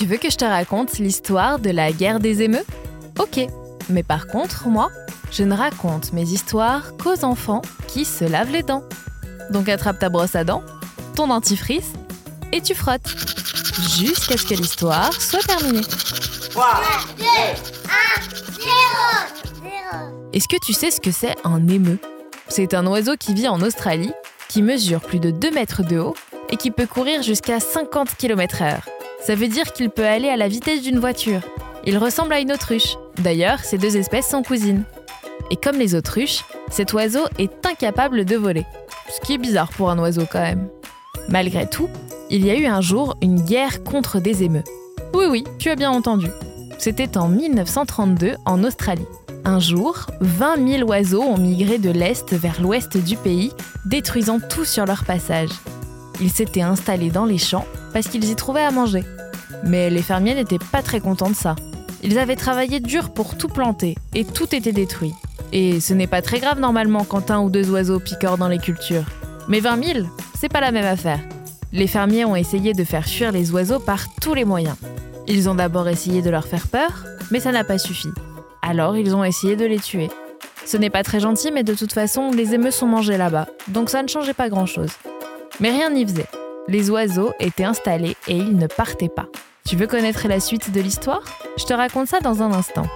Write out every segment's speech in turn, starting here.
Tu veux que je te raconte l'histoire de la guerre des émeux Ok, mais par contre, moi, je ne raconte mes histoires qu'aux enfants qui se lavent les dents. Donc attrape ta brosse à dents, ton dentifrice, et tu frottes. Jusqu'à ce que l'histoire soit terminée. 3, 2, 1, 0, Est-ce que tu sais ce que c'est un émeu? C'est un oiseau qui vit en Australie, qui mesure plus de 2 mètres de haut et qui peut courir jusqu'à 50 km/h. Ça veut dire qu'il peut aller à la vitesse d'une voiture. Il ressemble à une autruche. D'ailleurs, ces deux espèces sont cousines. Et comme les autruches, cet oiseau est incapable de voler. Ce qui est bizarre pour un oiseau quand même. Malgré tout, il y a eu un jour une guerre contre des émeux. Oui oui, tu as bien entendu. C'était en 1932 en Australie. Un jour, 20 000 oiseaux ont migré de l'est vers l'ouest du pays, détruisant tout sur leur passage. Ils s'étaient installés dans les champs parce qu'ils y trouvaient à manger. Mais les fermiers n'étaient pas très contents de ça. Ils avaient travaillé dur pour tout planter et tout était détruit. Et ce n'est pas très grave normalement quand un ou deux oiseaux picorent dans les cultures. Mais 20 000, c'est pas la même affaire. Les fermiers ont essayé de faire fuir les oiseaux par tous les moyens. Ils ont d'abord essayé de leur faire peur, mais ça n'a pas suffi. Alors ils ont essayé de les tuer. Ce n'est pas très gentil, mais de toute façon, les émeutes sont mangés là-bas, donc ça ne changeait pas grand-chose. Mais rien n'y faisait. Les oiseaux étaient installés et ils ne partaient pas. Tu veux connaître la suite de l'histoire? Je te raconte ça dans un instant.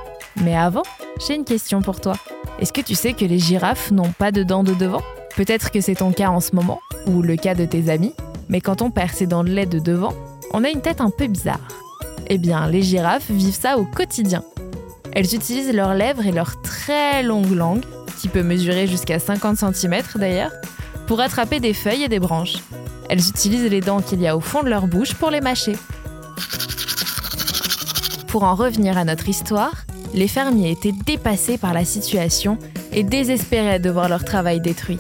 Mais avant, j'ai une question pour toi. Est-ce que tu sais que les girafes n'ont pas de dents de devant? Peut-être que c'est ton cas en ce moment, ou le cas de tes amis, mais quand on perd ses dents de lait de devant, on a une tête un peu bizarre. Eh bien, les girafes vivent ça au quotidien. Elles utilisent leurs lèvres et leur très longue langue, qui peut mesurer jusqu'à 50 cm d'ailleurs, pour attraper des feuilles et des branches. Elles utilisent les dents qu'il y a au fond de leur bouche pour les mâcher. Pour en revenir à notre histoire, les fermiers étaient dépassés par la situation et désespéraient de voir leur travail détruit.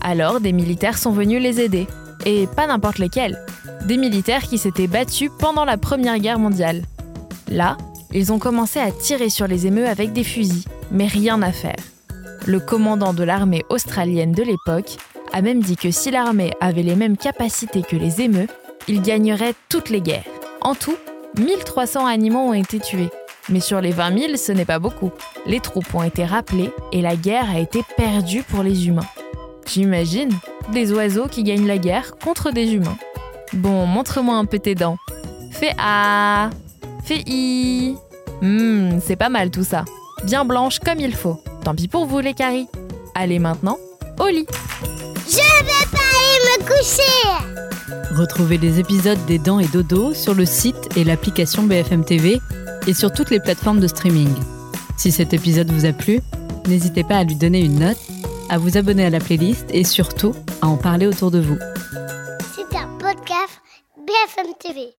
Alors des militaires sont venus les aider, et pas n'importe lesquels, des militaires qui s'étaient battus pendant la Première Guerre mondiale. Là, ils ont commencé à tirer sur les émeux avec des fusils, mais rien à faire. Le commandant de l'armée australienne de l'époque a même dit que si l'armée avait les mêmes capacités que les émeux, il gagnerait toutes les guerres. En tout, 1300 animaux ont été tués. Mais sur les 20 000, ce n'est pas beaucoup. Les troupes ont été rappelées et la guerre a été perdue pour les humains. J'imagine des oiseaux qui gagnent la guerre contre des humains. Bon, montre-moi un peu tes dents. Fais A, fais I. Hum, c'est pas mal tout ça. Bien blanche comme il faut. Tant pis pour vous les caries. Allez maintenant, au lit. Je vais pas aller me coucher Retrouvez les épisodes des Dents et Dodo sur le site et l'application BFM TV et sur toutes les plateformes de streaming. Si cet épisode vous a plu, n'hésitez pas à lui donner une note, à vous abonner à la playlist et surtout à en parler autour de vous. C'est un podcast BFM TV.